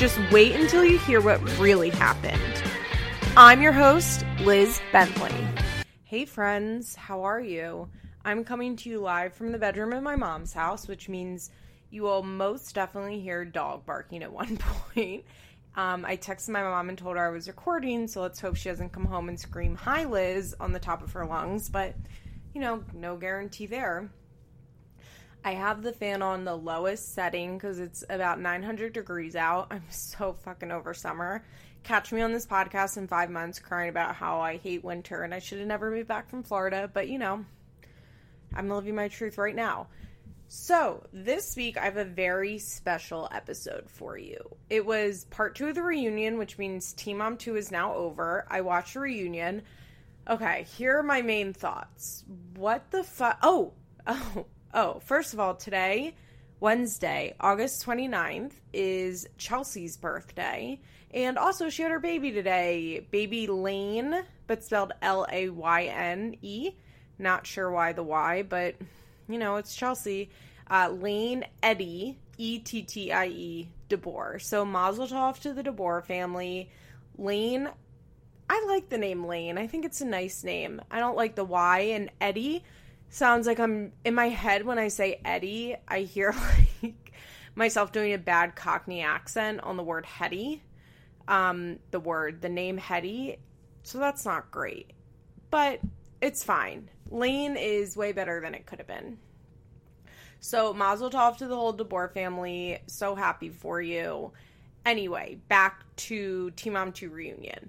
just wait until you hear what really happened. I'm your host, Liz Bentley. Hey, friends, how are you? I'm coming to you live from the bedroom of my mom's house, which means you will most definitely hear dog barking at one point. Um, I texted my mom and told her I was recording, so let's hope she doesn't come home and scream, Hi, Liz, on the top of her lungs. But, you know, no guarantee there. I have the fan on the lowest setting because it's about 900 degrees out. I'm so fucking over summer. Catch me on this podcast in five months crying about how I hate winter and I should have never moved back from Florida, but you know, I'm living my truth right now. So, this week I have a very special episode for you. It was part two of the reunion, which means Teen Mom 2 is now over. I watched the reunion. Okay, here are my main thoughts. What the fuck? Oh, oh, oh. First of all, today, Wednesday, August 29th, is Chelsea's birthday. And also, she had her baby today, baby Lane, but spelled L A Y N E. Not sure why the Y, but you know, it's Chelsea. Uh, Lane Ettie, E T T I E, DeBoer. So Mazel Tov to the DeBoer family. Lane, I like the name Lane. I think it's a nice name. I don't like the Y. And Eddie sounds like I'm in my head when I say Eddie, I hear like myself doing a bad Cockney accent on the word Hetty. Um, the word, the name Hetty. So that's not great. But it's fine. Lane is way better than it could have been. So Mazel Tov to the whole DeBoer family. So happy for you. Anyway, back to Teen Mom 2 reunion.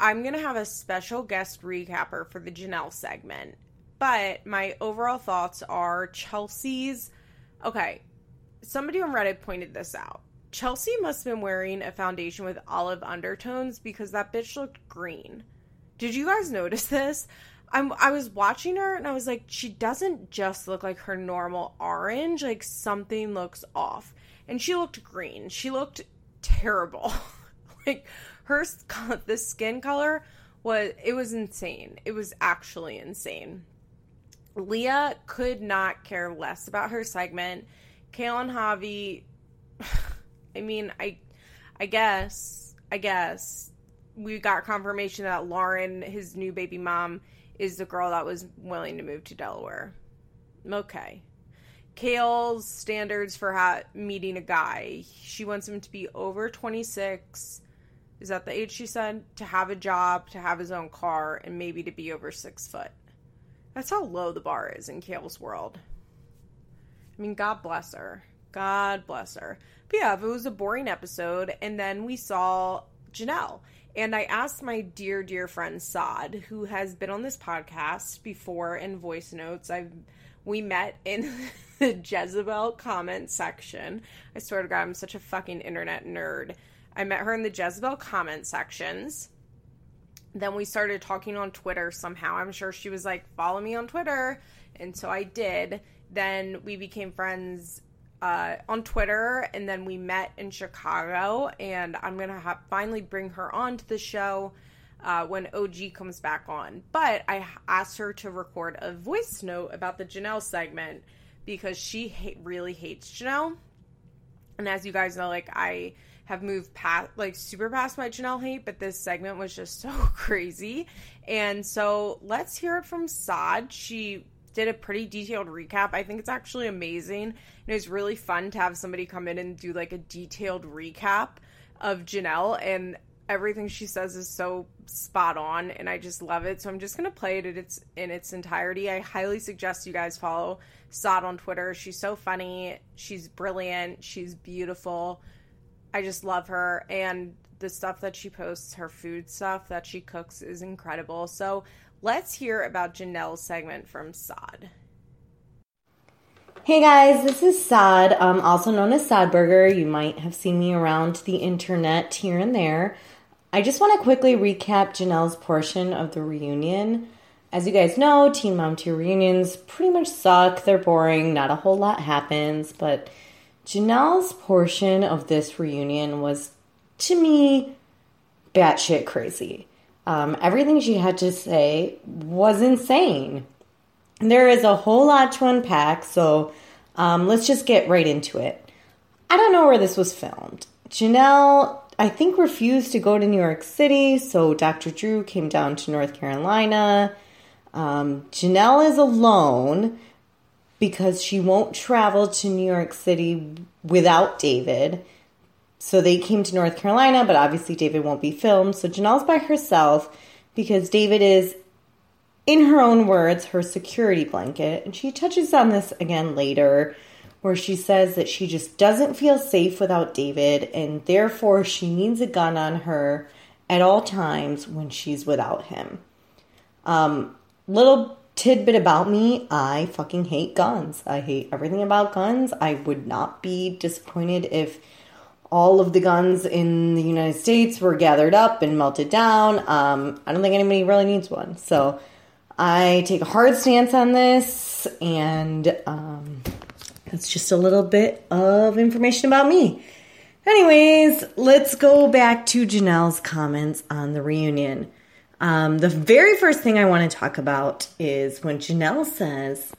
I'm gonna have a special guest recapper for the Janelle segment, but my overall thoughts are Chelsea's. Okay, somebody on Reddit pointed this out. Chelsea must have been wearing a foundation with olive undertones because that bitch looked green. Did you guys notice this? I'm, I was watching her and I was like, she doesn't just look like her normal orange. Like something looks off. And she looked green. She looked terrible. like her the skin color was it was insane. It was actually insane. Leah could not care less about her segment. Kail and Javi, I mean, I, I guess, I guess we got confirmation that Lauren, his new baby mom, is the girl that was willing to move to Delaware. Okay. Kail's standards for ha- meeting a guy. She wants him to be over 26. Is that the age she said? To have a job, to have his own car, and maybe to be over six foot. That's how low the bar is in Kail's world. I mean, God bless her. God bless her. But yeah, it was a boring episode. And then we saw Janelle. And I asked my dear, dear friend Saad, who has been on this podcast before in voice notes. I've we met in the Jezebel comment section. I swear to God, I'm such a fucking internet nerd. I met her in the Jezebel comment sections. Then we started talking on Twitter somehow. I'm sure she was like, follow me on Twitter. And so I did. Then we became friends uh, on Twitter, and then we met in Chicago. And I'm gonna ha- finally bring her on to the show uh, when OG comes back on. But I asked her to record a voice note about the Janelle segment because she ha- really hates Janelle. And as you guys know, like I have moved past, like super past my Janelle hate, but this segment was just so crazy. And so let's hear it from Saad. She did a pretty detailed recap. I think it's actually amazing. And it was really fun to have somebody come in and do like a detailed recap of Janelle and everything she says is so spot on and I just love it. So I'm just gonna play it in its in its entirety. I highly suggest you guys follow Saad on Twitter. She's so funny, she's brilliant, she's beautiful. I just love her and the stuff that she posts, her food stuff that she cooks is incredible. So let's hear about Janelle's segment from Saad. Hey guys, this is Sod, um, also known as Sodburger. You might have seen me around the internet here and there. I just want to quickly recap Janelle's portion of the reunion. As you guys know, Teen Mom 2 reunions pretty much suck. They're boring. Not a whole lot happens. But Janelle's portion of this reunion was, to me, batshit crazy. Um, everything she had to say was insane. There is a whole lot to unpack, so um, let's just get right into it. I don't know where this was filmed. Janelle, I think, refused to go to New York City, so Dr. Drew came down to North Carolina. Um, Janelle is alone because she won't travel to New York City without David. So they came to North Carolina, but obviously David won't be filmed. So Janelle's by herself because David is in her own words, her security blanket. And she touches on this again later, where she says that she just doesn't feel safe without David, and therefore she needs a gun on her at all times when she's without him. Um, little tidbit about me I fucking hate guns. I hate everything about guns. I would not be disappointed if all of the guns in the United States were gathered up and melted down. Um, I don't think anybody really needs one. So, I take a hard stance on this, and um, that's just a little bit of information about me. Anyways, let's go back to Janelle's comments on the reunion. Um, the very first thing I want to talk about is when Janelle says,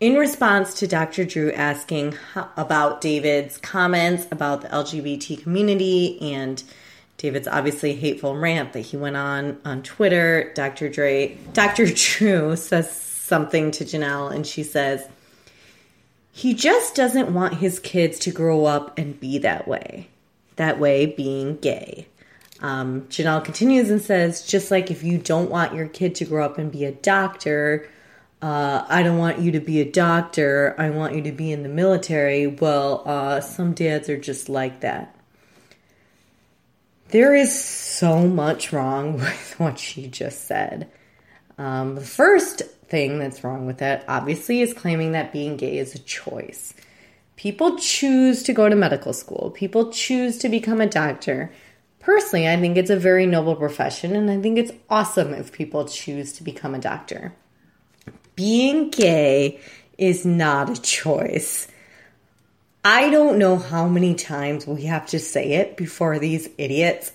in response to Dr. Drew asking how, about David's comments about the LGBT community and David's obviously hateful rant that he went on on Twitter. Dr. Dre, Dr. Drew says something to Janelle, and she says, he just doesn't want his kids to grow up and be that way. That way being gay. Um, Janelle continues and says, just like if you don't want your kid to grow up and be a doctor, uh, I don't want you to be a doctor. I want you to be in the military. Well, uh, some dads are just like that. There is so much wrong with what she just said. Um, the first thing that's wrong with that, obviously, is claiming that being gay is a choice. People choose to go to medical school, people choose to become a doctor. Personally, I think it's a very noble profession, and I think it's awesome if people choose to become a doctor. Being gay is not a choice. I don't know how many times we have to say it before these idiots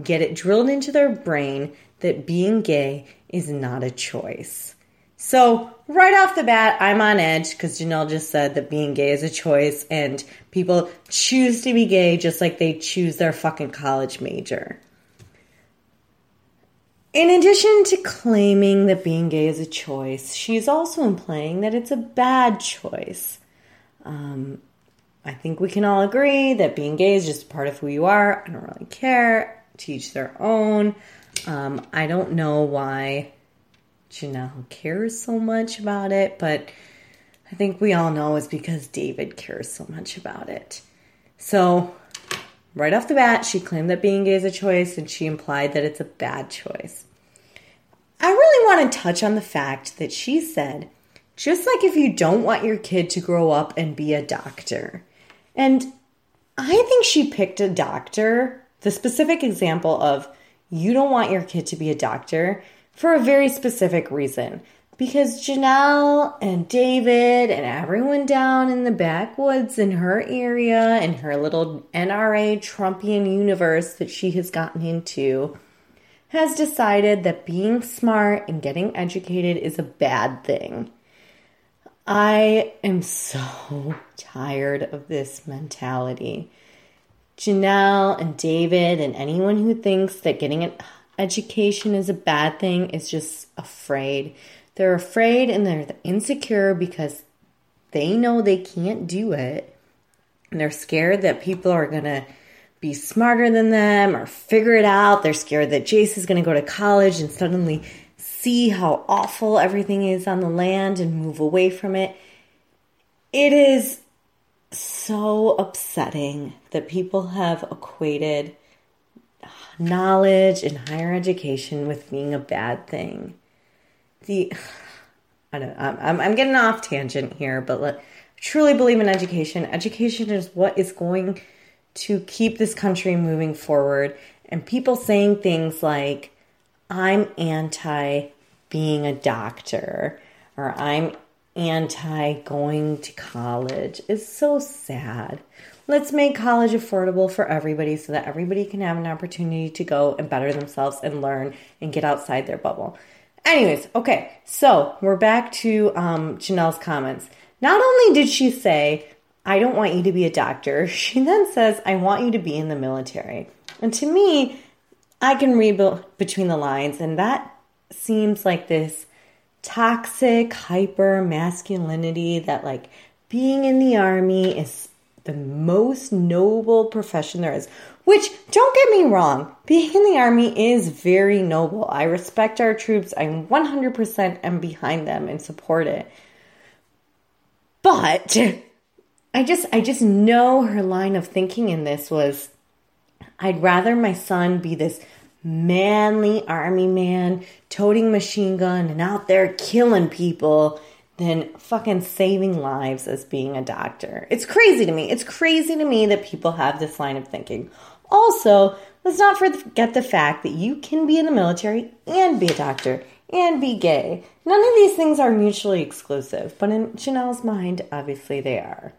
get it drilled into their brain that being gay is not a choice. So, right off the bat, I'm on edge because Janelle just said that being gay is a choice and people choose to be gay just like they choose their fucking college major. In addition to claiming that being gay is a choice, she's also implying that it's a bad choice. Um, I think we can all agree that being gay is just part of who you are. I don't really care. Teach their own. Um, I don't know why Janelle cares so much about it, but I think we all know it's because David cares so much about it. So, right off the bat, she claimed that being gay is a choice and she implied that it's a bad choice. I really want to touch on the fact that she said, just like if you don't want your kid to grow up and be a doctor, and I think she picked a doctor, the specific example of you don't want your kid to be a doctor for a very specific reason. Because Janelle and David and everyone down in the backwoods in her area, in her little NRA Trumpian universe that she has gotten into, has decided that being smart and getting educated is a bad thing. I am so tired of this mentality. Janelle and David and anyone who thinks that getting an education is a bad thing is just afraid. They're afraid and they're insecure because they know they can't do it. And they're scared that people are going to be smarter than them or figure it out. They're scared that Jace is going to go to college and suddenly see how awful everything is on the land and move away from it. It is so upsetting that people have equated knowledge and higher education with being a bad thing. The I don't I'm I'm getting off tangent here, but let, truly believe in education. Education is what is going to keep this country moving forward. And people saying things like, I'm anti being a doctor or I'm anti going to college is so sad. Let's make college affordable for everybody so that everybody can have an opportunity to go and better themselves and learn and get outside their bubble. Anyways, okay, so we're back to um, Janelle's comments. Not only did she say, I don't want you to be a doctor, she then says, I want you to be in the military. And to me, I can read between the lines, and that seems like this toxic hyper masculinity that, like, being in the army is the most noble profession there is. Which, don't get me wrong, being in the army is very noble. I respect our troops. I'm 100% am behind them and support it. But I just I just know her line of thinking in this was I'd rather my son be this manly army man toting machine gun and out there killing people than fucking saving lives as being a doctor. It's crazy to me. It's crazy to me that people have this line of thinking. Also, let's not forget the fact that you can be in the military and be a doctor and be gay. None of these things are mutually exclusive, but in Janelle's mind, obviously they are.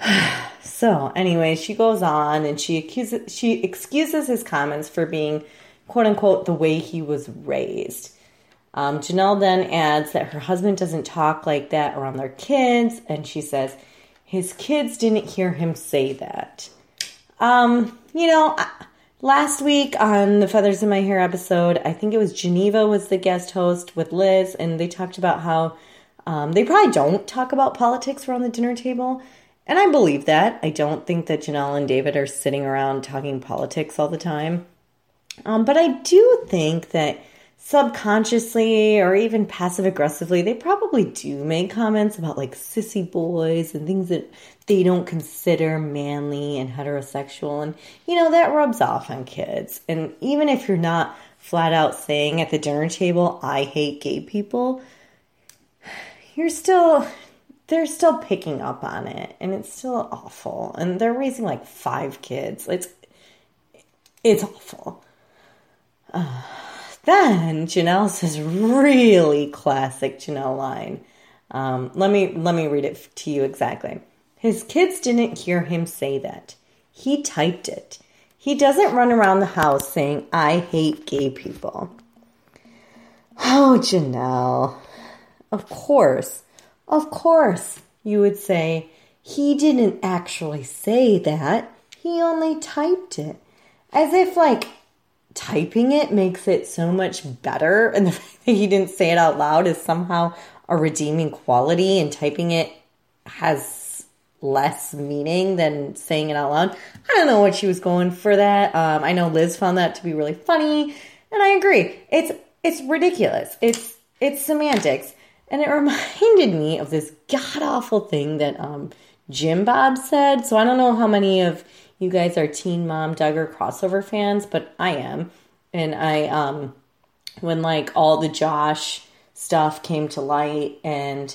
so, anyway, she goes on and she accuses she excuses his comments for being quote unquote the way he was raised. Um, Janelle then adds that her husband doesn't talk like that around their kids, and she says his kids didn't hear him say that. Um, you know, last week on the Feathers in My Hair episode, I think it was Geneva was the guest host with Liz, and they talked about how um, they probably don't talk about politics around the dinner table. And I believe that. I don't think that Janelle and David are sitting around talking politics all the time. Um, but I do think that subconsciously or even passive aggressively, they probably do make comments about like sissy boys and things that they don't consider manly and heterosexual. And, you know, that rubs off on kids. And even if you're not flat out saying at the dinner table, I hate gay people, you're still, they're still picking up on it and it's still awful. And they're raising like five kids. It's, it's awful. Uh, then Janelle says really classic Janelle line. Um, let me let me read it to you exactly. His kids didn't hear him say that. He typed it. He doesn't run around the house saying, I hate gay people. Oh, Janelle. Of course, of course, you would say, he didn't actually say that. He only typed it. As if, like, typing it makes it so much better. And the fact that he didn't say it out loud is somehow a redeeming quality, and typing it has less meaning than saying it out loud. I don't know what she was going for that. Um, I know Liz found that to be really funny, and I agree. It's it's ridiculous. It's it's semantics, and it reminded me of this god awful thing that um, Jim Bob said. So I don't know how many of you guys are Teen Mom Duggar crossover fans, but I am. And I, um, when like all the Josh stuff came to light and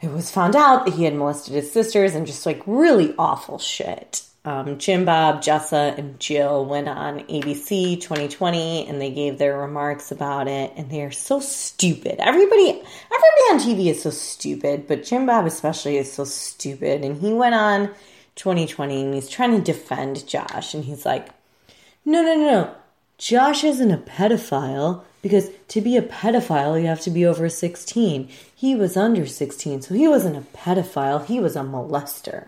it was found out that he had molested his sisters and just like really awful shit. Um, Jim Bob, Jessa, and Jill went on ABC 2020 and they gave their remarks about it, and they are so stupid. Everybody, everybody on TV is so stupid, but Jim Bob especially is so stupid. And he went on 2020 and he's trying to defend Josh and he's like, no, no, no, no. Josh isn't a pedophile because to be a pedophile, you have to be over 16. He was under 16, so he wasn't a pedophile, he was a molester.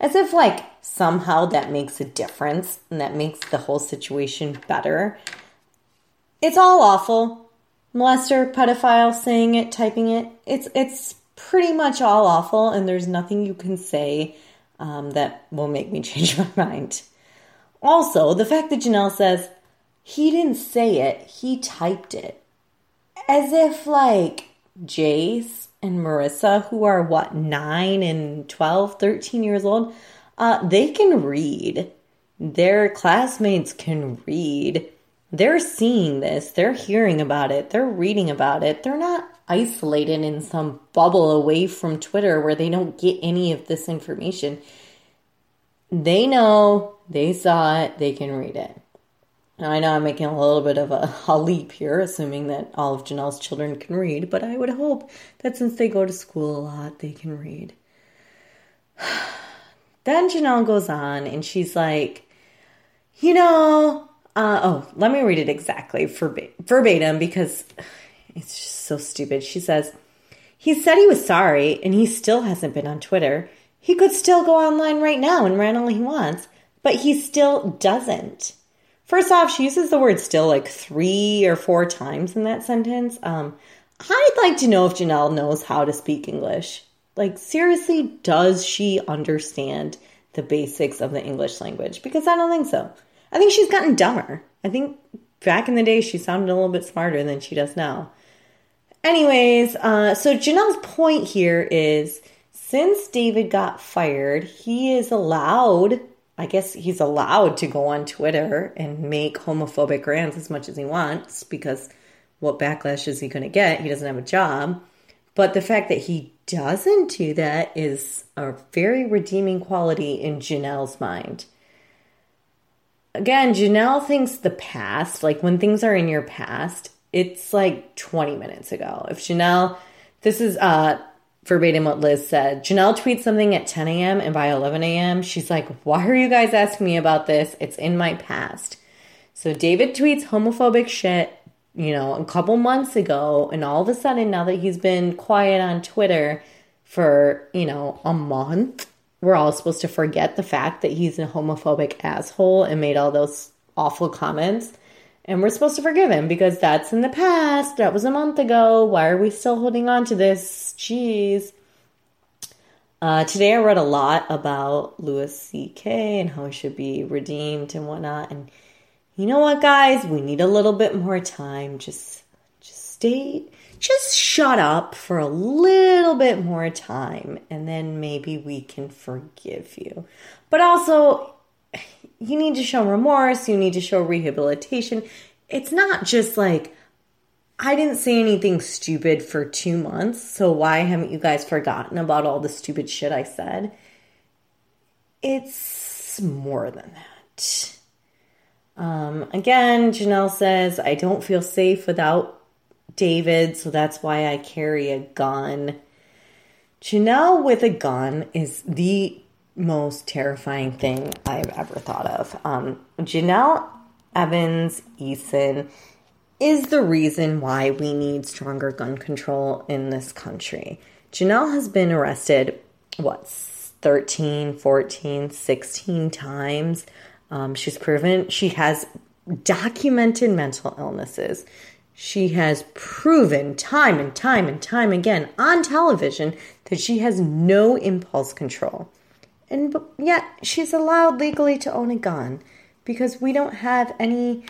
As if, like, somehow that makes a difference and that makes the whole situation better. It's all awful. Molester, pedophile, saying it, typing it. It's it's pretty much all awful, and there's nothing you can say um, that will make me change my mind. Also, the fact that Janelle says he didn't say it, he typed it. As if, like, Jace and Marissa, who are what, 9 and 12, 13 years old, uh, they can read. Their classmates can read. They're seeing this, they're hearing about it, they're reading about it. They're not isolated in some bubble away from Twitter where they don't get any of this information. They know, they saw it, they can read it. Now, I know I'm making a little bit of a, a, leap here, assuming that all of Janelle's children can read, but I would hope that since they go to school a lot, they can read. then Janelle goes on and she's like, you know, uh, oh, let me read it exactly verbatim because it's just so stupid. She says, He said he was sorry and he still hasn't been on Twitter. He could still go online right now and rant all he wants, but he still doesn't. First off, she uses the word still like three or four times in that sentence. Um, I'd like to know if Janelle knows how to speak English. Like, seriously, does she understand the basics of the English language? Because I don't think so. I think she's gotten dumber. I think back in the day she sounded a little bit smarter than she does now. Anyways, uh, so Janelle's point here is since David got fired, he is allowed I guess he's allowed to go on Twitter and make homophobic rants as much as he wants because what backlash is he going to get? He doesn't have a job. But the fact that he doesn't do that is a very redeeming quality in Janelle's mind. Again, Janelle thinks the past, like when things are in your past, it's like 20 minutes ago. If Janelle, this is uh verbatim what Liz said. Janelle tweets something at 10 a.m. and by 11 a.m., she's like, Why are you guys asking me about this? It's in my past. So David tweets homophobic shit, you know, a couple months ago. And all of a sudden, now that he's been quiet on Twitter for, you know, a month, we're all supposed to forget the fact that he's a homophobic asshole and made all those awful comments. And we're supposed to forgive him because that's in the past. That was a month ago. Why are we still holding on to this? Jeez. Uh, today I read a lot about Louis C.K. and how he should be redeemed and whatnot. And you know what, guys? We need a little bit more time. Just, just stay, just shut up for a little bit more time, and then maybe we can forgive you. But also, you need to show remorse, you need to show rehabilitation. It's not just like, I didn't say anything stupid for two months, so why haven't you guys forgotten about all the stupid shit I said? It's more than that. Um, again, Janelle says, I don't feel safe without David, so that's why I carry a gun. Janelle with a gun is the most terrifying thing I've ever thought of. Um, Janelle Evans Eason is the reason why we need stronger gun control in this country. Janelle has been arrested, what, 13, 14, 16 times. Um, she's proven she has documented mental illnesses. She has proven time and time and time again on television that she has no impulse control. And yet she's allowed legally to own a gun because we don't have any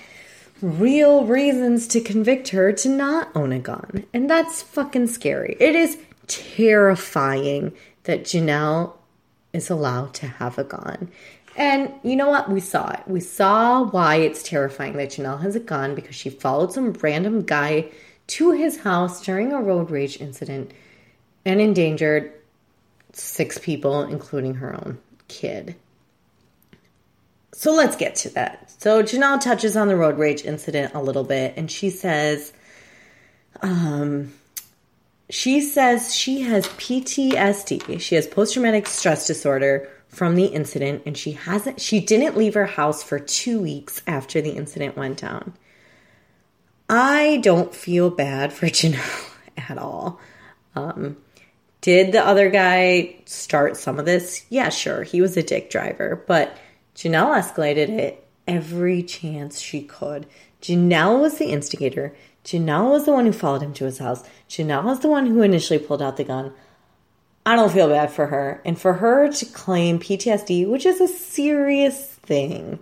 real reasons to convict her to not own a gun. And that's fucking scary. It is terrifying that Janelle is allowed to have a gun. And you know what? We saw it. We saw why it's terrifying that Janelle has a gun because she followed some random guy to his house during a road rage incident and endangered six people, including her own kid. So let's get to that. So Janelle touches on the road rage incident a little bit, and she says, um, she says she has PTSD. She has post traumatic stress disorder from the incident, and she hasn't. She didn't leave her house for two weeks after the incident went down. I don't feel bad for Janelle at all. Um, did the other guy start some of this? Yeah, sure. He was a dick driver, but Janelle escalated it every chance she could. Janelle was the instigator. Janelle was the one who followed him to his house. Janelle was the one who initially pulled out the gun. I don't feel bad for her. And for her to claim PTSD, which is a serious thing,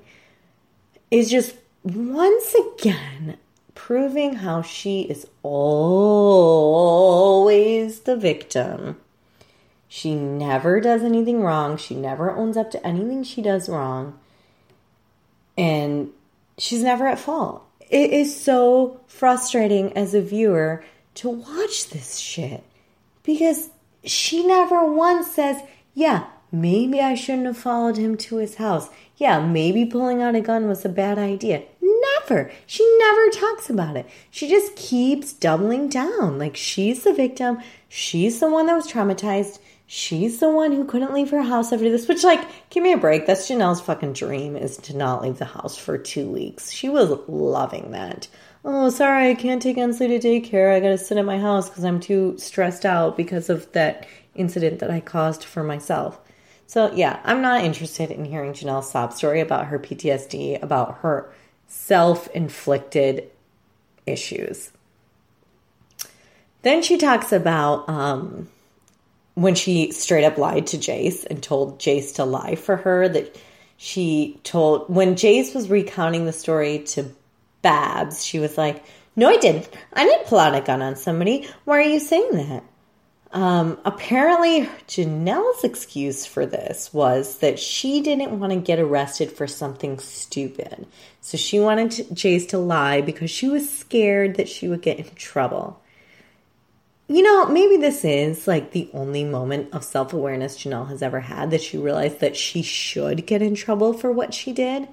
is just once again proving how she is always the victim. She never does anything wrong. She never owns up to anything she does wrong. And she's never at fault. It is so frustrating as a viewer to watch this shit because she never once says, yeah, maybe I shouldn't have followed him to his house. Yeah, maybe pulling out a gun was a bad idea. Never. She never talks about it. She just keeps doubling down. Like she's the victim. She's the one that was traumatized. She's the one who couldn't leave her house after this, which, like, give me a break. That's Janelle's fucking dream is to not leave the house for two weeks. She was loving that. Oh, sorry, I can't take Ensley to daycare. I gotta sit at my house because I'm too stressed out because of that incident that I caused for myself. So, yeah, I'm not interested in hearing Janelle's sob story about her PTSD, about her self inflicted issues. Then she talks about um, when she straight up lied to Jace and told Jace to lie for her, that she told, when Jace was recounting the story to Babs, she was like, No, I didn't. I didn't pull out a gun on somebody. Why are you saying that? Um, apparently, Janelle's excuse for this was that she didn't want to get arrested for something stupid. So she wanted Jace to lie because she was scared that she would get in trouble. You know, maybe this is like the only moment of self awareness Janelle has ever had that she realized that she should get in trouble for what she did.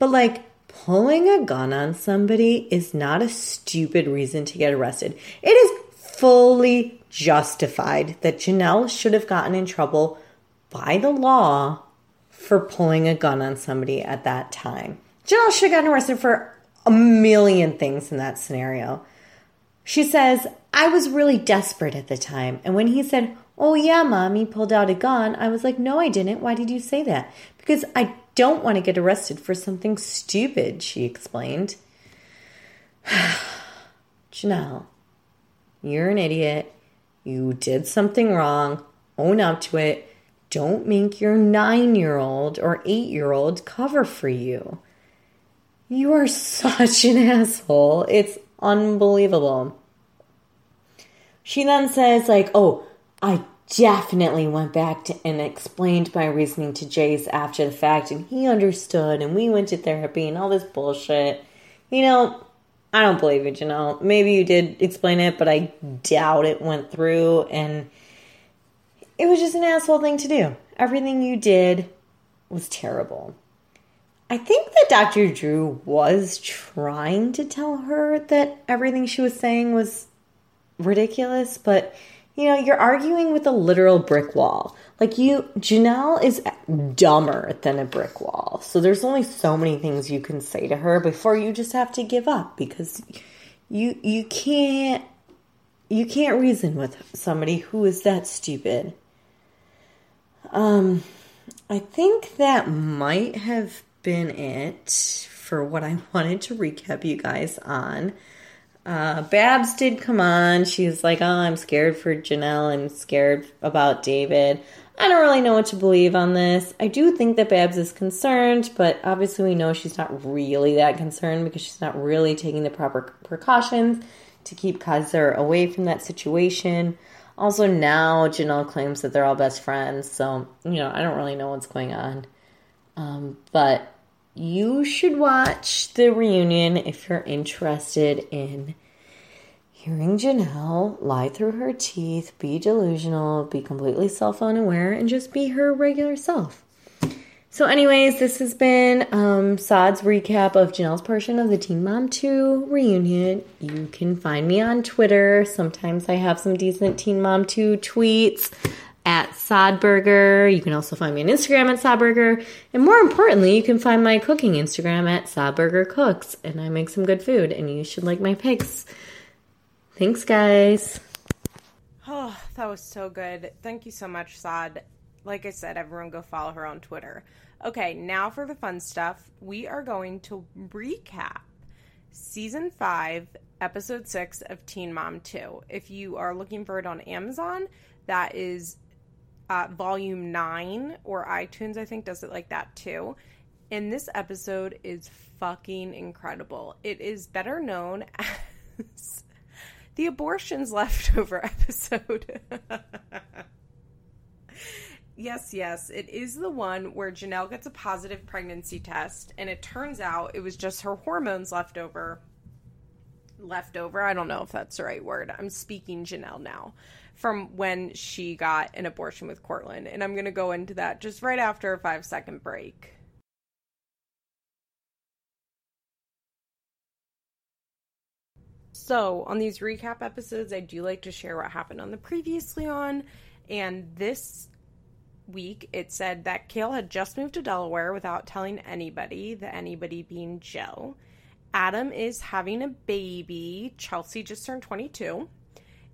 But like, pulling a gun on somebody is not a stupid reason to get arrested. It is fully justified that Janelle should have gotten in trouble by the law for pulling a gun on somebody at that time. Janelle should have gotten arrested for a million things in that scenario. She says, I was really desperate at the time. And when he said, Oh, yeah, mommy pulled out a gun, I was like, No, I didn't. Why did you say that? Because I don't want to get arrested for something stupid, she explained. Janelle, you're an idiot. You did something wrong. Own up to it. Don't make your nine year old or eight year old cover for you. You are such an asshole. It's unbelievable. She then says, like, oh, I definitely went back to and explained my reasoning to Jace after the fact, and he understood, and we went to therapy and all this bullshit. You know, I don't believe it, you know. Maybe you did explain it, but I doubt it went through, and it was just an asshole thing to do. Everything you did was terrible. I think that Dr. Drew was trying to tell her that everything she was saying was ridiculous, but you know, you're arguing with a literal brick wall. Like you, Janelle is dumber than a brick wall. So there's only so many things you can say to her before you just have to give up because you you can't you can't reason with somebody who is that stupid. Um I think that might have been it for what I wanted to recap you guys on. Uh, Babs did come on. She's like, Oh, I'm scared for Janelle. I'm scared about David. I don't really know what to believe on this. I do think that Babs is concerned, but obviously we know she's not really that concerned because she's not really taking the proper precautions to keep Kaiser away from that situation. Also, now Janelle claims that they're all best friends, so, you know, I don't really know what's going on. Um, but you should watch the reunion if you're interested in hearing Janelle lie through her teeth, be delusional, be completely self unaware, and just be her regular self. So, anyways, this has been um, Saad's recap of Janelle's portion of the Teen Mom 2 reunion. You can find me on Twitter. Sometimes I have some decent Teen Mom 2 tweets at Sodburger. You can also find me on Instagram at Sodburger. And more importantly, you can find my cooking Instagram at Sodburger Cooks. And I make some good food, and you should like my pics. Thanks, guys. Oh, that was so good. Thank you so much, Sod. Like I said, everyone go follow her on Twitter. Okay, now for the fun stuff. We are going to recap season 5, episode 6 of Teen Mom 2. If you are looking for it on Amazon, that is uh, volume 9 or iTunes, I think, does it like that too. And this episode is fucking incredible. It is better known as the abortions leftover episode. yes, yes, it is the one where Janelle gets a positive pregnancy test, and it turns out it was just her hormones left over. left over. I don't know if that's the right word. I'm speaking Janelle now from when she got an abortion with Courtland. And I'm going to go into that just right after a five second break. So, on these recap episodes, I do like to share what happened on the previously on. And this week, it said that Kail had just moved to Delaware without telling anybody, the anybody being Joe. Adam is having a baby. Chelsea just turned 22.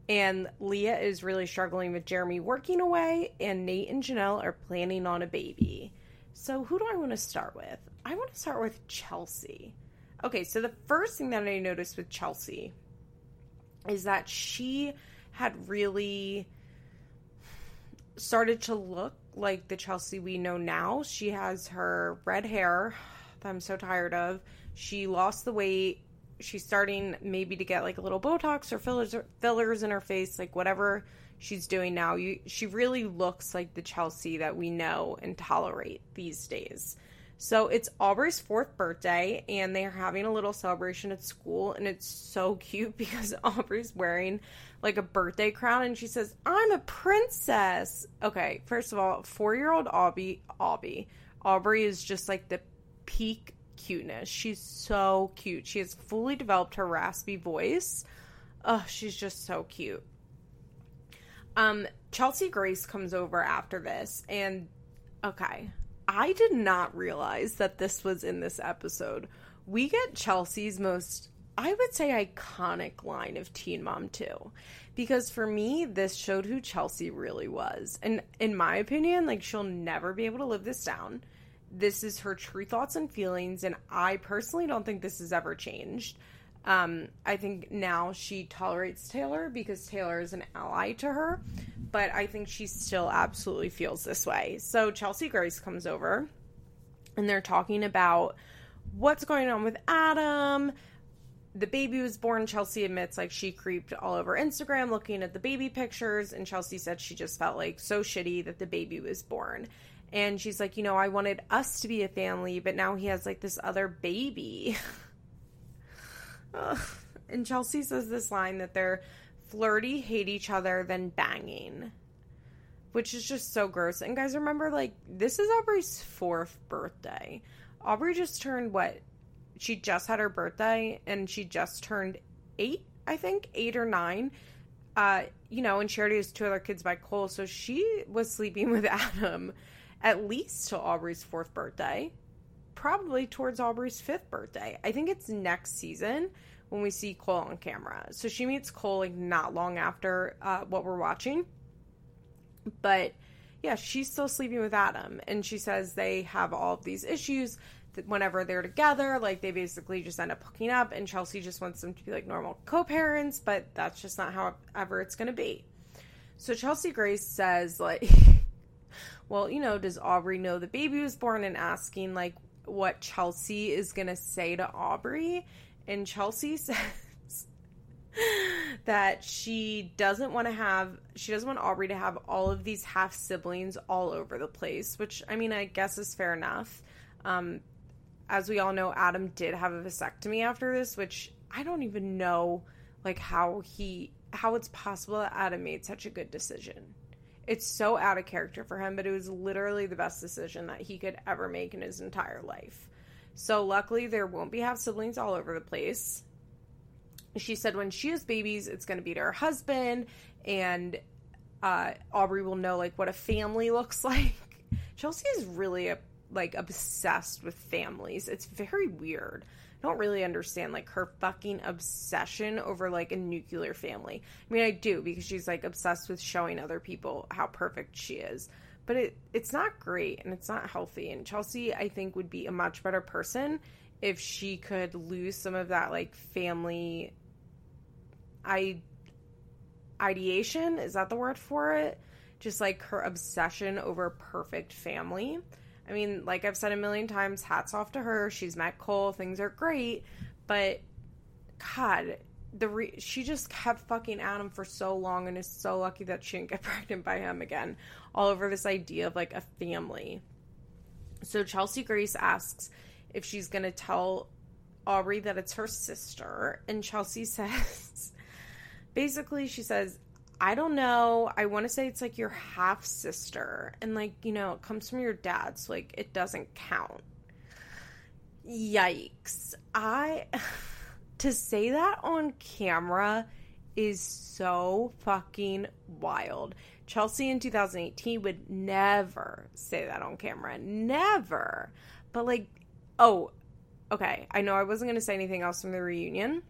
And Leah is really struggling with Jeremy working away, and Nate and Janelle are planning on a baby. So, who do I want to start with? I want to start with Chelsea. Okay, so the first thing that I noticed with Chelsea is that she had really started to look like the Chelsea we know now. She has her red hair that I'm so tired of. She lost the weight. She's starting maybe to get like a little Botox or fillers fillers in her face, like whatever she's doing now. You, she really looks like the Chelsea that we know and tolerate these days. So it's Aubrey's fourth birthday, and they're having a little celebration at school, and it's so cute because Aubrey's wearing like a birthday crown, and she says, "I'm a princess." Okay, first of all, four-year-old Aubrey, Aubrey, Aubrey is just like the peak cuteness. She's so cute. She has fully developed her raspy voice. Oh, she's just so cute. Um, Chelsea Grace comes over after this, and okay, I did not realize that this was in this episode. We get Chelsea's most, I would say, iconic line of Teen Mom 2. Because for me, this showed who Chelsea really was. And in my opinion, like, she'll never be able to live this down. This is her true thoughts and feelings. And I personally don't think this has ever changed. Um, I think now she tolerates Taylor because Taylor is an ally to her, but I think she still absolutely feels this way. So Chelsea Grace comes over and they're talking about what's going on with Adam. The baby was born. Chelsea admits like she creeped all over Instagram looking at the baby pictures, and Chelsea said she just felt like so shitty that the baby was born. And she's like, you know, I wanted us to be a family, but now he has like this other baby. And Chelsea says this line that they're flirty, hate each other, then banging. Which is just so gross. And guys, remember, like, this is Aubrey's fourth birthday. Aubrey just turned what? She just had her birthday and she just turned eight, I think, eight or nine. Uh, you know, and already has two other kids by Cole, so she was sleeping with Adam at least till Aubrey's fourth birthday probably towards Aubrey's fifth birthday. I think it's next season when we see Cole on camera. So she meets Cole like not long after uh, what we're watching. But yeah, she's still sleeping with Adam. And she says they have all of these issues that whenever they're together, like they basically just end up hooking up. And Chelsea just wants them to be like normal co parents, but that's just not how ever it's going to be. So Chelsea Grace says, like, well, you know, does Aubrey know the baby was born? And asking, like, what Chelsea is going to say to Aubrey. And Chelsea says that she doesn't want to have, she doesn't want Aubrey to have all of these half siblings all over the place, which I mean, I guess is fair enough. Um, as we all know, Adam did have a vasectomy after this, which I don't even know like how he how it's possible that Adam made such a good decision. It's so out of character for him, but it was literally the best decision that he could ever make in his entire life. So luckily there won't be half siblings all over the place. She said when she has babies, it's going to be to her husband, and uh, Aubrey will know like what a family looks like. Chelsea is really like obsessed with families. It's very weird don't really understand like her fucking obsession over like a nuclear family. I mean, I do because she's like obsessed with showing other people how perfect she is. But it it's not great and it's not healthy. And Chelsea, I think, would be a much better person if she could lose some of that like family I ideation, is that the word for it? Just like her obsession over perfect family. I mean, like I've said a million times, hats off to her. She's met Cole, things are great, but God, the re- she just kept fucking Adam for so long and is so lucky that she didn't get pregnant by him again. All over this idea of like a family. So Chelsea Grace asks if she's gonna tell Aubrey that it's her sister, and Chelsea says, basically, she says, I don't know. I want to say it's like your half sister, and like, you know, it comes from your dad, so like it doesn't count. Yikes. I. to say that on camera is so fucking wild. Chelsea in 2018 would never say that on camera. Never. But like, oh, okay. I know I wasn't going to say anything else from the reunion,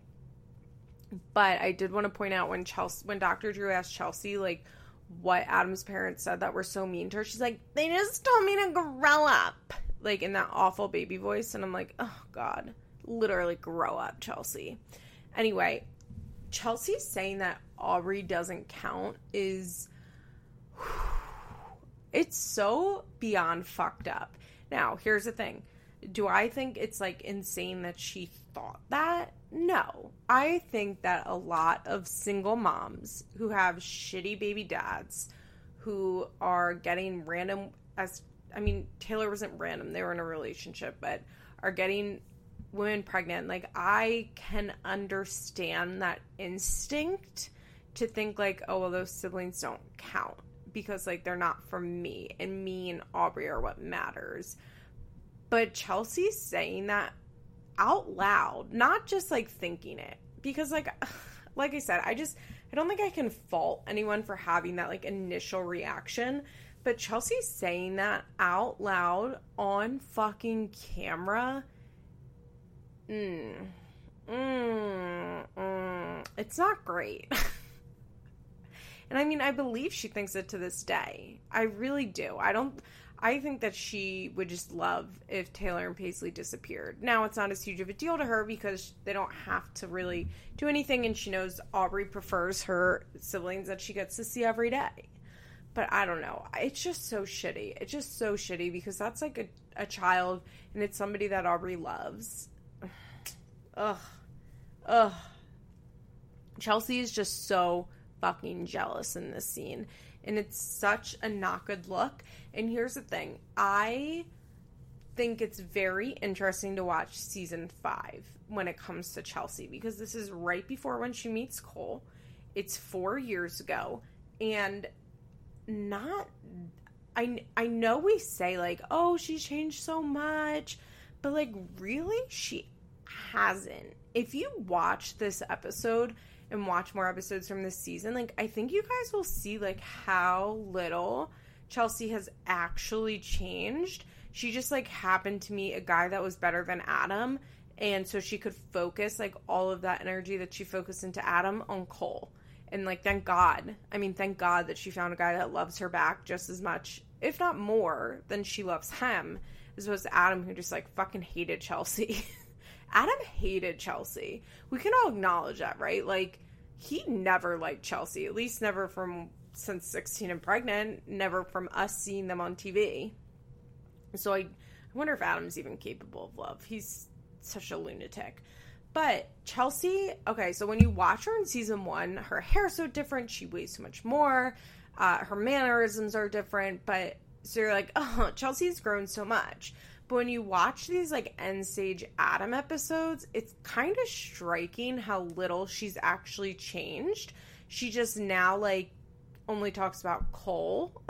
but I did want to point out when Chelsea, when Dr. Drew asked Chelsea, like, what Adam's parents said that were so mean to her, she's like, they just told me to grow up. Like, in that awful baby voice. And I'm like, oh, God. Literally grow up, Chelsea. Anyway, Chelsea saying that Aubrey doesn't count is it's so beyond fucked up. Now, here's the thing. Do I think it's like insane that she thought that? No. I think that a lot of single moms who have shitty baby dads who are getting random as I mean, Taylor wasn't random, they were in a relationship, but are getting women pregnant, like I can understand that instinct to think like, oh well those siblings don't count because like they're not from me and me and Aubrey are what matters. But Chelsea's saying that out loud, not just like thinking it. Because like like I said, I just I don't think I can fault anyone for having that like initial reaction. But Chelsea's saying that out loud on fucking camera mm, mm, mm, it's not great. and I mean, I believe she thinks it to this day. I really do. I don't. I think that she would just love if Taylor and Paisley disappeared. Now, it's not as huge of a deal to her because they don't have to really do anything, and she knows Aubrey prefers her siblings that she gets to see every day. But I don't know. It's just so shitty. It's just so shitty because that's like a, a child and it's somebody that Aubrey loves. Ugh. Ugh. Chelsea is just so fucking jealous in this scene. And it's such a not good look. And here's the thing I think it's very interesting to watch season five when it comes to Chelsea because this is right before when she meets Cole. It's four years ago. And not. I, I know we say, like, oh, she's changed so much. But, like, really? She hasn't. If you watch this episode and watch more episodes from this season, like I think you guys will see like how little Chelsea has actually changed. She just like happened to meet a guy that was better than Adam, and so she could focus like all of that energy that she focused into Adam on Cole. And like thank God. I mean, thank God that she found a guy that loves her back just as much, if not more, than she loves him, as opposed to Adam who just like fucking hated Chelsea. Adam hated Chelsea. We can all acknowledge that, right? Like, he never liked Chelsea, at least never from since 16 and pregnant, never from us seeing them on TV. So I, I wonder if Adam's even capable of love. He's such a lunatic. But Chelsea, okay, so when you watch her in season one, her hair's so different. She weighs so much more. Uh, her mannerisms are different. But so you're like, oh, Chelsea's grown so much. But when you watch these like end stage Adam episodes, it's kind of striking how little she's actually changed. She just now like only talks about Cole.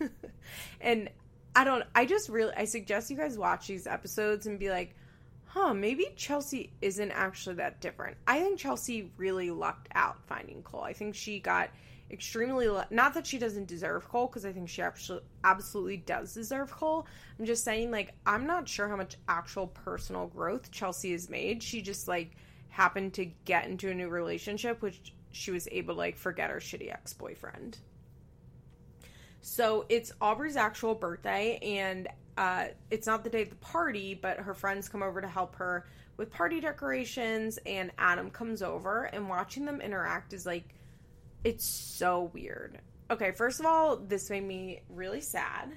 and I don't I just really I suggest you guys watch these episodes and be like, huh, maybe Chelsea isn't actually that different. I think Chelsea really lucked out finding Cole. I think she got extremely not that she doesn't deserve Cole because I think she actually absolutely does deserve Cole. I'm just saying like I'm not sure how much actual personal growth Chelsea has made. She just like happened to get into a new relationship which she was able to like forget her shitty ex-boyfriend. So it's Aubrey's actual birthday and uh, it's not the day of the party, but her friends come over to help her with party decorations, and Adam comes over, and watching them interact is like it's so weird. Okay, first of all, this made me really sad.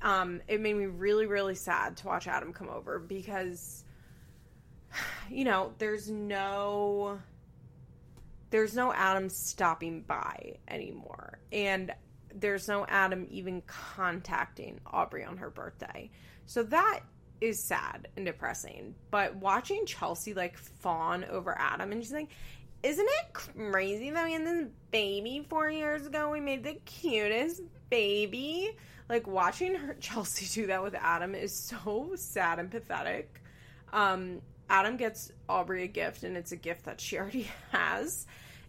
Um, it made me really, really sad to watch Adam come over because, you know, there's no, there's no Adam stopping by anymore, and there's no Adam even contacting Aubrey on her birthday. So that is sad and depressing. But watching Chelsea like fawn over Adam and she's like, isn't it crazy that we had this baby four years ago? We made the cutest baby. Like watching her Chelsea do that with Adam is so sad and pathetic. Um, Adam gets Aubrey a gift, and it's a gift that she already has.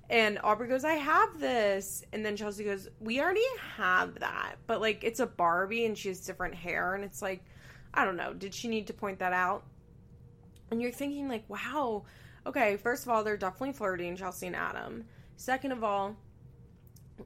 And Aubrey goes, I have this. And then Chelsea goes, We already have that. But like, it's a Barbie and she has different hair. And it's like, I don't know. Did she need to point that out? And you're thinking, like, wow, okay, first of all, they're definitely flirting, Chelsea and Adam. Second of all,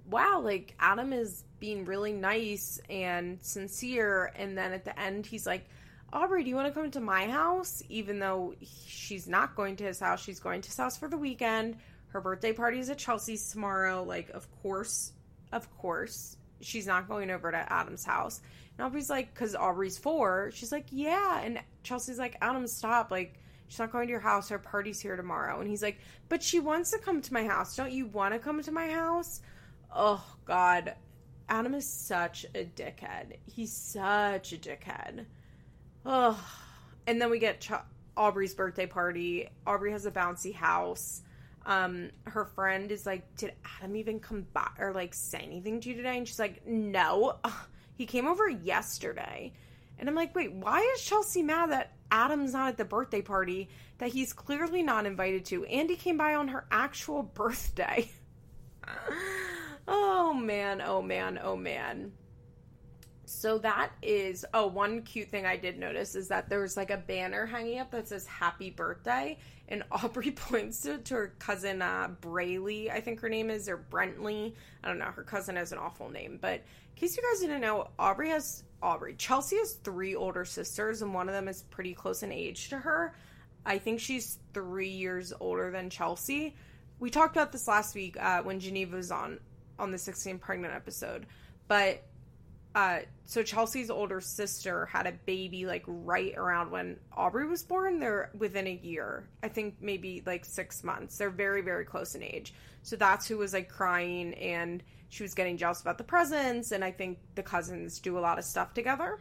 wow, like, Adam is being really nice and sincere. And then at the end, he's like, Aubrey, do you want to come to my house? Even though she's not going to his house, she's going to his house for the weekend. Her birthday party is at Chelsea's tomorrow. Like, of course, of course, she's not going over to Adam's house. And Aubrey's like, because Aubrey's four, she's like, yeah. And Chelsea's like, Adam, stop. Like, she's not going to your house. Her party's here tomorrow. And he's like, but she wants to come to my house. Don't you want to come to my house? Oh, God. Adam is such a dickhead. He's such a dickhead. Oh. And then we get Ch- Aubrey's birthday party. Aubrey has a bouncy house um her friend is like did adam even come back or like say anything to you today? And she's like no. He came over yesterday. And i'm like wait why is chelsea mad that adam's not at the birthday party that he's clearly not invited to and he came by on her actual birthday? Oh man. Oh man. Oh man so that is oh one cute thing I did notice is that there was like a banner hanging up that says happy birthday and Aubrey points to, to her cousin uh Brayley, I think her name is, or Brentley. I don't know, her cousin has an awful name. But in case you guys didn't know, Aubrey has Aubrey. Chelsea has three older sisters and one of them is pretty close in age to her. I think she's three years older than Chelsea. We talked about this last week uh, when Geneva was on on the 16 pregnant episode. But uh, so Chelsea's older sister had a baby like right around when Aubrey was born. They're within a year, I think maybe like six months. They're very, very close in age. So that's who was like crying and she was getting jealous about the presents. And I think the cousins do a lot of stuff together.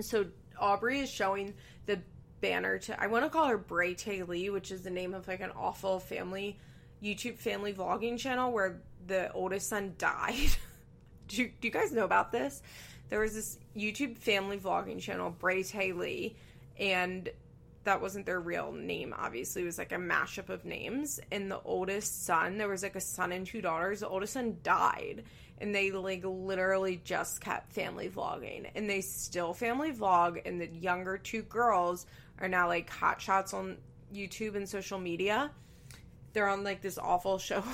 So Aubrey is showing the banner to, I want to call her Bratayley, which is the name of like an awful family YouTube family vlogging channel where the oldest son died. Do, you, do you guys know about this? There was this YouTube family vlogging channel, Bratayley, and that wasn't their real name, obviously. It was like a mashup of names. And the oldest son, there was like a son and two daughters. The oldest son died. And they like literally just kept family vlogging. And they still family vlog. And the younger two girls are now like hot shots on YouTube and social media they're on like this awful show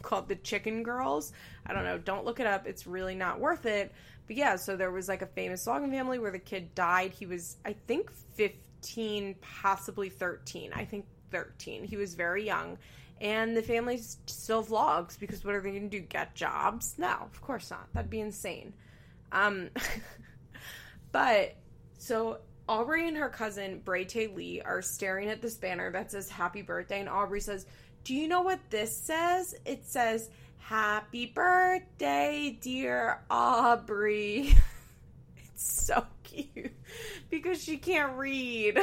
called The Chicken Girls. I don't know. Don't look it up. It's really not worth it. But yeah, so there was like a famous vlogging family where the kid died. He was, I think, 15, possibly 13. I think 13. He was very young. And the family still vlogs because what are they going to do? Get jobs? No, of course not. That'd be insane. Um, but so Aubrey and her cousin Bratayley are staring at this banner that says happy birthday. And Aubrey says, do you know what this says? It says, Happy birthday, dear Aubrey. it's so cute because she can't read.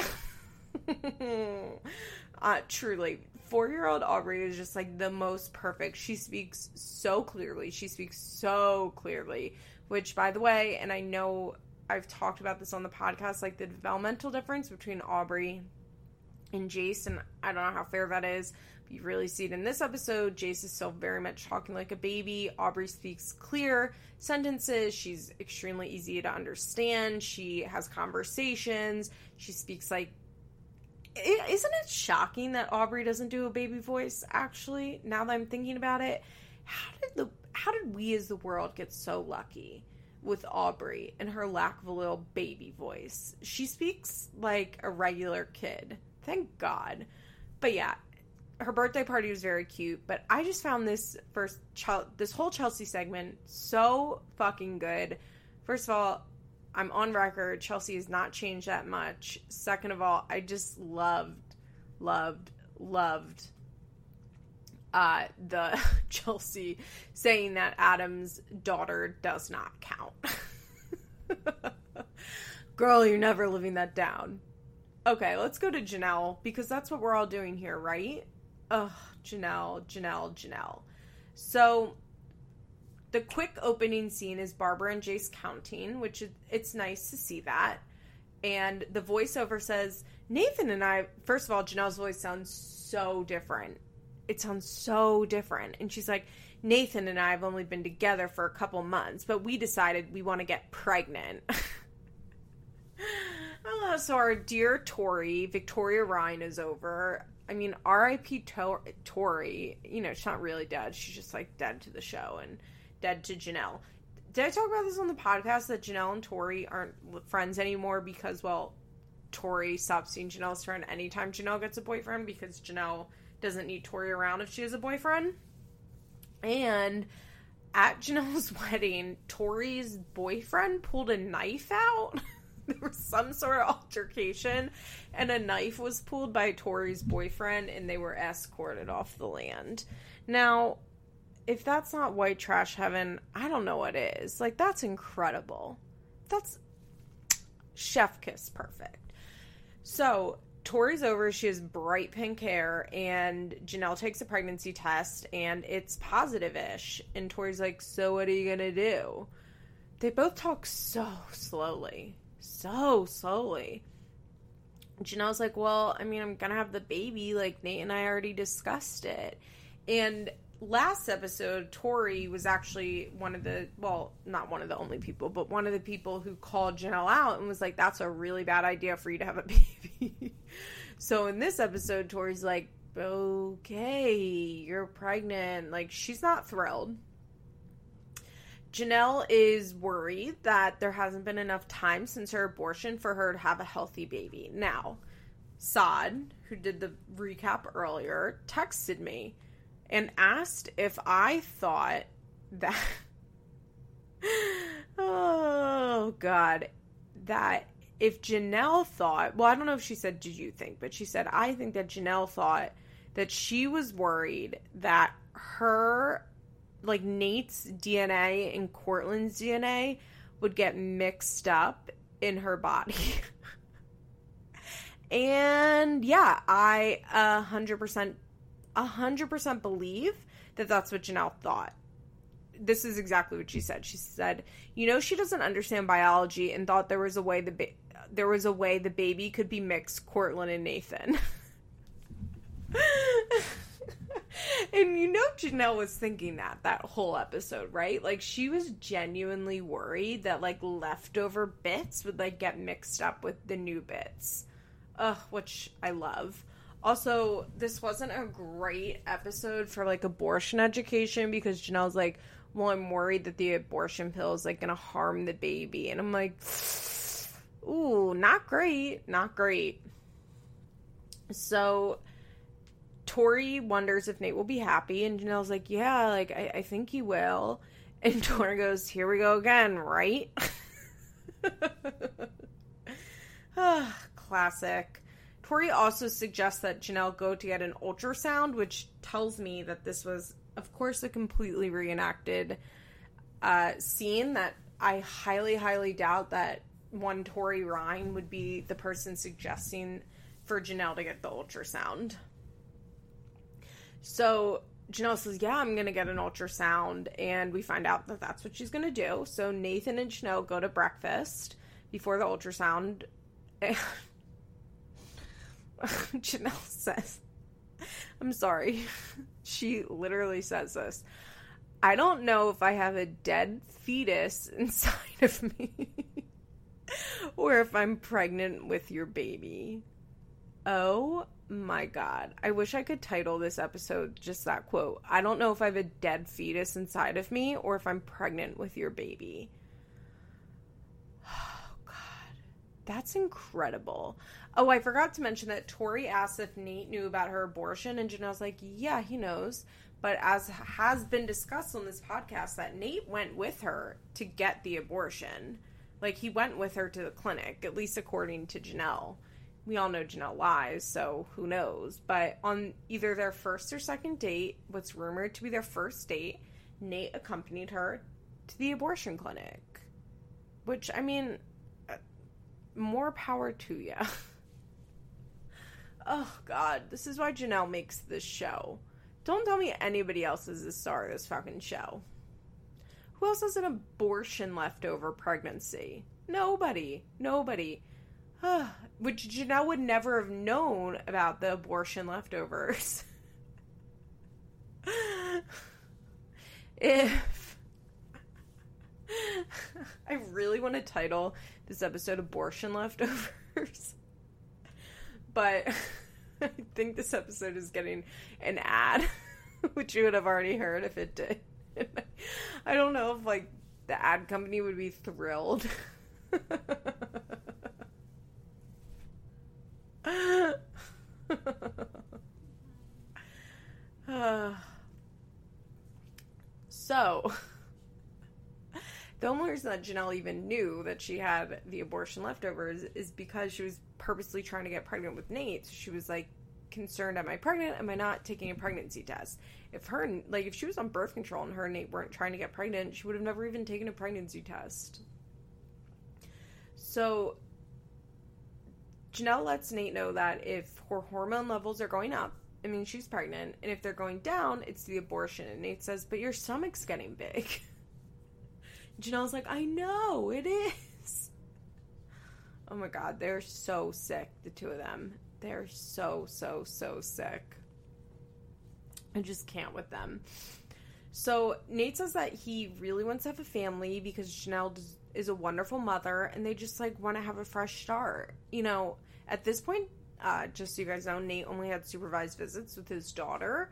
uh, truly, four year old Aubrey is just like the most perfect. She speaks so clearly. She speaks so clearly, which, by the way, and I know I've talked about this on the podcast, like the developmental difference between Aubrey and and I don't know how fair that is, you really see it in this episode. Jace is still very much talking like a baby. Aubrey speaks clear sentences. She's extremely easy to understand. She has conversations. She speaks like. Isn't it shocking that Aubrey doesn't do a baby voice? Actually, now that I'm thinking about it, how did the how did we as the world get so lucky with Aubrey and her lack of a little baby voice? She speaks like a regular kid. Thank God. But yeah, her birthday party was very cute, but I just found this first this whole Chelsea segment so fucking good. First of all, I'm on record. Chelsea has not changed that much. Second of all, I just loved, loved, loved uh, the Chelsea saying that Adam's daughter does not count. Girl, you're never living that down. Okay, let's go to Janelle because that's what we're all doing here, right? Ugh, Janelle, Janelle, Janelle. So the quick opening scene is Barbara and Jace counting, which is, it's nice to see that. And the voiceover says, Nathan and I, first of all, Janelle's voice sounds so different. It sounds so different. And she's like, Nathan and I have only been together for a couple months, but we decided we want to get pregnant. uh, so our dear Tori, Victoria Ryan is over. I mean, R.I.P. Tor- Tori. You know, she's not really dead. She's just like dead to the show and dead to Janelle. Did I talk about this on the podcast that Janelle and Tori aren't friends anymore because, well, Tori stops seeing Janelle's friend anytime Janelle gets a boyfriend because Janelle doesn't need Tori around if she has a boyfriend. And at Janelle's wedding, Tori's boyfriend pulled a knife out. there was some sort of altercation, and a knife was pulled by Tori's boyfriend, and they were escorted off the land. Now, if that's not white trash heaven, I don't know what is. Like, that's incredible. That's chef kiss perfect. So, Tori's over. She has bright pink hair, and Janelle takes a pregnancy test, and it's positive ish. And Tori's like, So, what are you going to do? They both talk so slowly. So slowly. Janelle's like, Well, I mean, I'm to have the baby. Like, Nate and I already discussed it. And last episode, Tori was actually one of the, well, not one of the only people, but one of the people who called Janelle out and was like, that's a really bad idea for you to have a baby. so in this episode, Tori's like, okay, you're pregnant. Like, she's not thrilled. Janelle is worried that there hasn't been enough time since her abortion for her to have a healthy baby. Now, Saad, who did the recap earlier, texted me and asked if I thought that. oh, God. That if Janelle thought, well, I don't know if she said, did you think, but she said, I think that Janelle thought that she was worried that her, like Nate's DNA and Courtland's DNA would get mixed up in her body. and yeah, I a hundred percent a 100% believe that that's what Janelle thought. This is exactly what she said. She said, "You know, she doesn't understand biology and thought there was a way the ba- there was a way the baby could be mixed Courtland and Nathan." and you know Janelle was thinking that that whole episode, right? Like she was genuinely worried that like leftover bits would like get mixed up with the new bits. Ugh, which I love. Also, this wasn't a great episode for like abortion education because Janelle's like, well, I'm worried that the abortion pill is like gonna harm the baby. And I'm like, ooh, not great, not great. So Tori wonders if Nate will be happy, and Janelle's like, yeah, like I, I think he will. And Tori goes, here we go again, right? ah, classic. Tori also suggests that Janelle go to get an ultrasound, which tells me that this was, of course, a completely reenacted uh, scene that I highly, highly doubt that one Tori Ryan would be the person suggesting for Janelle to get the ultrasound. So Janelle says, Yeah, I'm going to get an ultrasound. And we find out that that's what she's going to do. So Nathan and Janelle go to breakfast before the ultrasound. Janelle says, I'm sorry. She literally says this. I don't know if I have a dead fetus inside of me or if I'm pregnant with your baby. Oh my god. I wish I could title this episode just that quote. I don't know if I have a dead fetus inside of me or if I'm pregnant with your baby. Oh god. That's incredible. Oh, I forgot to mention that Tori asked if Nate knew about her abortion, and Janelle's like, yeah, he knows. But as has been discussed on this podcast, that Nate went with her to get the abortion. Like, he went with her to the clinic, at least according to Janelle. We all know Janelle lies, so who knows. But on either their first or second date, what's rumored to be their first date, Nate accompanied her to the abortion clinic. Which, I mean, uh, more power to you. oh, God. This is why Janelle makes this show. Don't tell me anybody else is the star of this fucking show. Who else has an abortion leftover pregnancy? Nobody. Nobody. Which Janelle would never have known about the abortion leftovers. if I really want to title this episode Abortion Leftovers, but I think this episode is getting an ad, which you would have already heard if it did. I don't know if like the ad company would be thrilled. so, the only reason that Janelle even knew that she had the abortion leftovers is because she was purposely trying to get pregnant with Nate. So she was like, concerned am i pregnant? Am i not taking a pregnancy test? If her like if she was on birth control and her and nate weren't trying to get pregnant she would have never even taken a pregnancy test. So janelle lets nate know that if her hormone levels are going up i mean she's pregnant and if they're going down it's the abortion and nate says but your stomach's getting big janelle's like i know it is oh my god they're so sick the two of them they're so, so, so sick. I just can't with them. So Nate says that he really wants to have a family because Janelle is a wonderful mother and they just like want to have a fresh start. You know, at this point, uh, just so you guys know, Nate only had supervised visits with his daughter.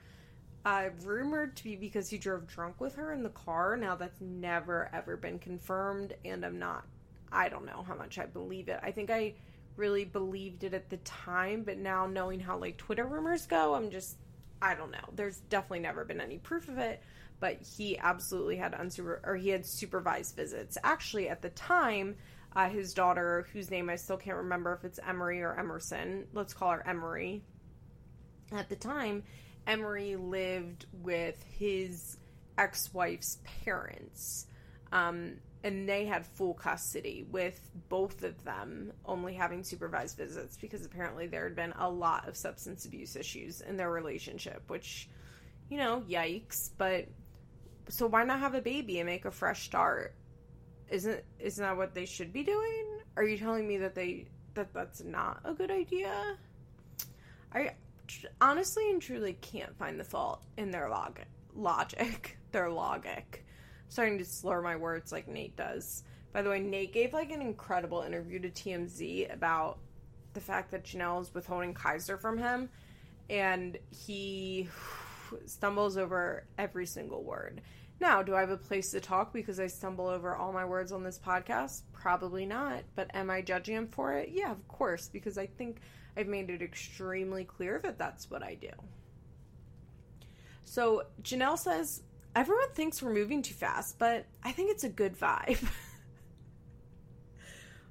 Uh, rumored to be because he drove drunk with her in the car. Now that's never ever been confirmed, and I'm not. I don't know how much I believe it. I think I really believed it at the time, but now knowing how like Twitter rumors go, I'm just I don't know. There's definitely never been any proof of it, but he absolutely had unsuper or he had supervised visits. Actually, at the time, uh, his daughter, whose name I still can't remember if it's Emery or Emerson, let's call her Emery. At the time, Emery lived with his ex-wife's parents. Um, and they had full custody with both of them only having supervised visits because apparently there had been a lot of substance abuse issues in their relationship which you know yikes but so why not have a baby and make a fresh start isn't isn't that what they should be doing are you telling me that they that that's not a good idea i honestly and truly can't find the fault in their log logic their logic starting to slur my words like Nate does. By the way, Nate gave like an incredible interview to TMZ about the fact that Janelle is withholding Kaiser from him, and he stumbles over every single word. Now, do I have a place to talk because I stumble over all my words on this podcast? Probably not. But am I judging him for it? Yeah, of course, because I think I've made it extremely clear that that's what I do. So Janelle says everyone thinks we're moving too fast, but I think it's a good vibe.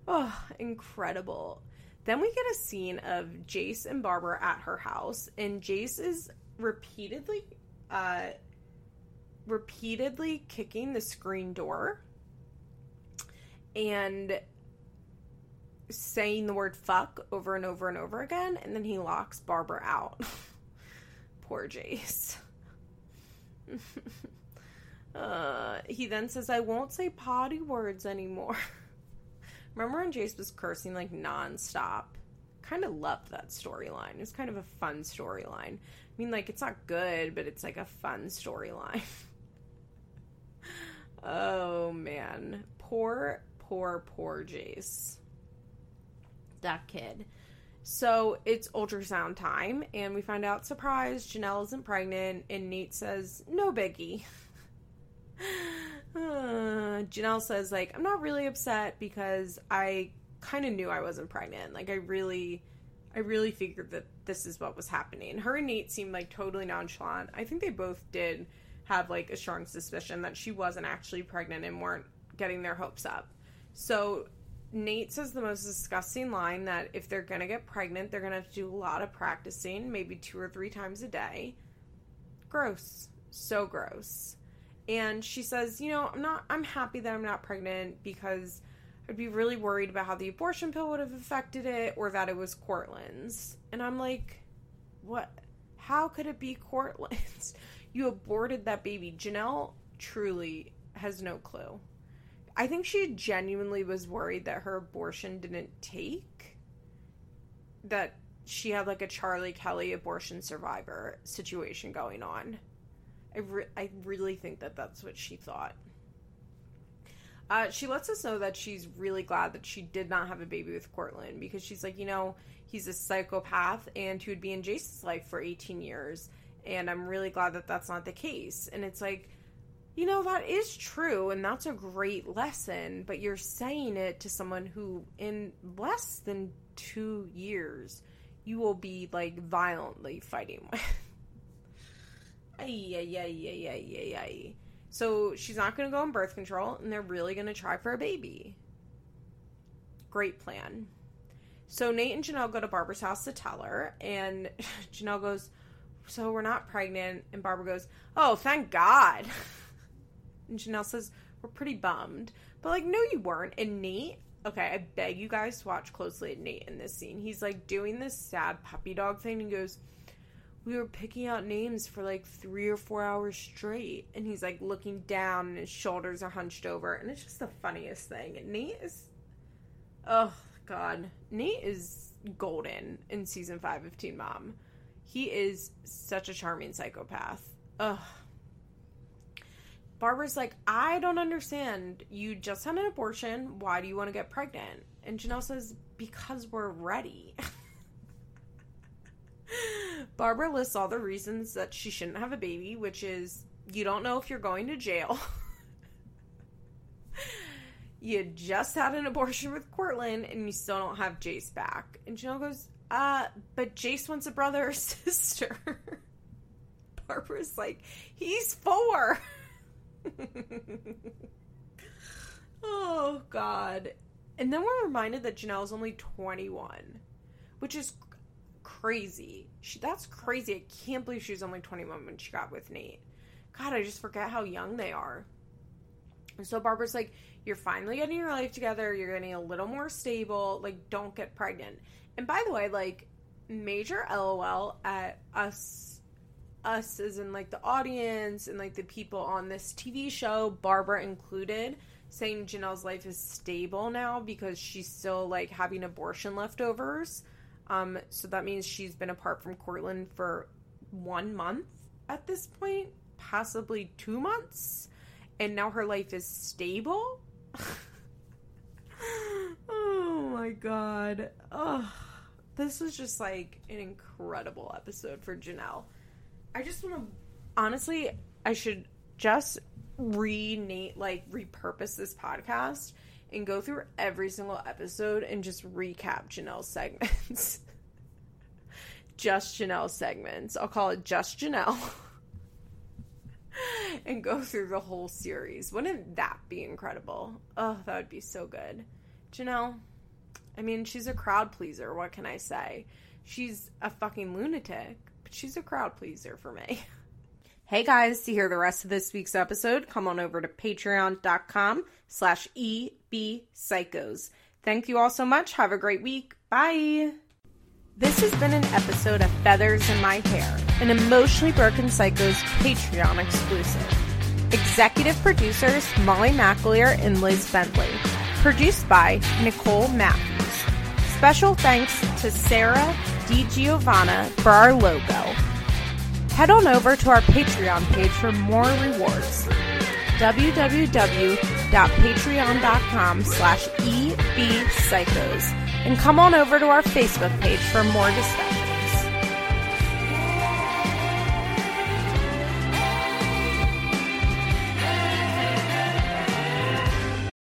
oh, incredible. Then we get a scene of Jace and Barbara at her house, and Jace is repeatedly, uh, repeatedly kicking the screen door and saying the word fuck over and over and over again, and then he locks Barbara out. Poor Jace. uh, he then says, I won't say potty words anymore. Remember when Jace was cursing like nonstop? Kind of loved that storyline. It was kind of a fun storyline. I mean, like, it's not good, but it's like a fun storyline. Oh, man. Poor, poor, poor Jace. That kid. So it's ultrasound time, and we find out, surprise, Janelle isn't pregnant, and Nate says, no biggie. uh, Janelle says, like, I'm not really upset because I kind of knew I wasn't pregnant. Like, I really, I really figured that this is what was happening. Her and Nate seemed like totally nonchalant. I think they both did have like a strong suspicion that she wasn't actually pregnant and weren't getting their hopes up. So Nate says the most disgusting line that if they're going to get pregnant, they're going to have to do a lot of practicing, maybe two or three times a day. Gross. So gross. And she says, You know, I'm not, I'm happy that I'm not pregnant because I'd be really worried about how the abortion pill would have affected it or that it was Courtland's. And I'm like, what? How could it be Courtland's? You aborted that baby. Janelle truly has no clue. I think she genuinely was worried that her abortion didn't take. That she had like a Charlie Kelly abortion survivor situation going on. I, re- I really think that that's what she thought. Uh, she lets us know that she's really glad that she did not have a baby with Courtland because she's like, you know, he's a psychopath and he would be in Jason's life for 18 years. And I'm really glad that that's not the case. And it's like, you know, that is true and that's a great lesson, but you're saying it to someone who, in less than two years, you will be like violently fighting with. ay, ay, ay, ay, ay, ay. So she's not going to go on birth control, and they're really going to try for a baby. Great plan. So Nate and Janelle go to Barbara's house to tell her, and Janelle goes, So we're not pregnant. And Barbara goes, Oh, thank God. And Janelle says, We're pretty bummed. But, like, no, you weren't. And Nate, okay, I beg you guys to watch closely at Nate in this scene. He's like doing this sad puppy dog thing and he goes, we were picking out names for like three or four hours straight. And he's like looking down and his shoulders are hunched over. And it's just the funniest thing. And Nate is, oh God, Nate is golden in season five of Teen Mom. He is such a charming psychopath. Ugh. Barbara's like, I don't understand. You just had an abortion. Why do you want to get pregnant? And Janelle says, Because we're ready. Barbara lists all the reasons that she shouldn't have a baby, which is you don't know if you're going to jail. you just had an abortion with Courtland and you still don't have Jace back. And Janelle goes, uh, but Jace wants a brother or sister. Barbara's like, he's four. oh, God. And then we're reminded that Janelle's only 21, which is crazy. She that's crazy. I can't believe she was only 21 when she got with Nate. God, I just forget how young they are. And so Barbara's like, You're finally getting your life together, you're getting a little more stable, like, don't get pregnant. And by the way, like, major LOL at us us as in like the audience and like the people on this TV show, Barbara included, saying Janelle's life is stable now because she's still like having abortion leftovers. Um, so that means she's been apart from Courtland for one month at this point, possibly two months, and now her life is stable. oh my god. Oh, this was just like an incredible episode for Janelle. I just want to, honestly, I should just renate, like, repurpose this podcast and go through every single episode and just recap Janelle's segments. just Janelle segments. I'll call it Just Janelle. and go through the whole series. Wouldn't that be incredible? Oh, that would be so good. Janelle, I mean, she's a crowd pleaser. What can I say? She's a fucking lunatic, but she's a crowd pleaser for me. Hey guys, to hear the rest of this week's episode, come on over to patreon.com slash ebpsychos. Thank you all so much. Have a great week. Bye. This has been an episode of Feathers in My Hair, an Emotionally Broken Psychos Patreon exclusive. Executive producers Molly McAleer and Liz Bentley. Produced by Nicole Matthews. Special thanks to Sarah DiGiovanna for our logo head on over to our Patreon page for more rewards. www.patreon.com slash ebpsychos and come on over to our Facebook page for more discussion.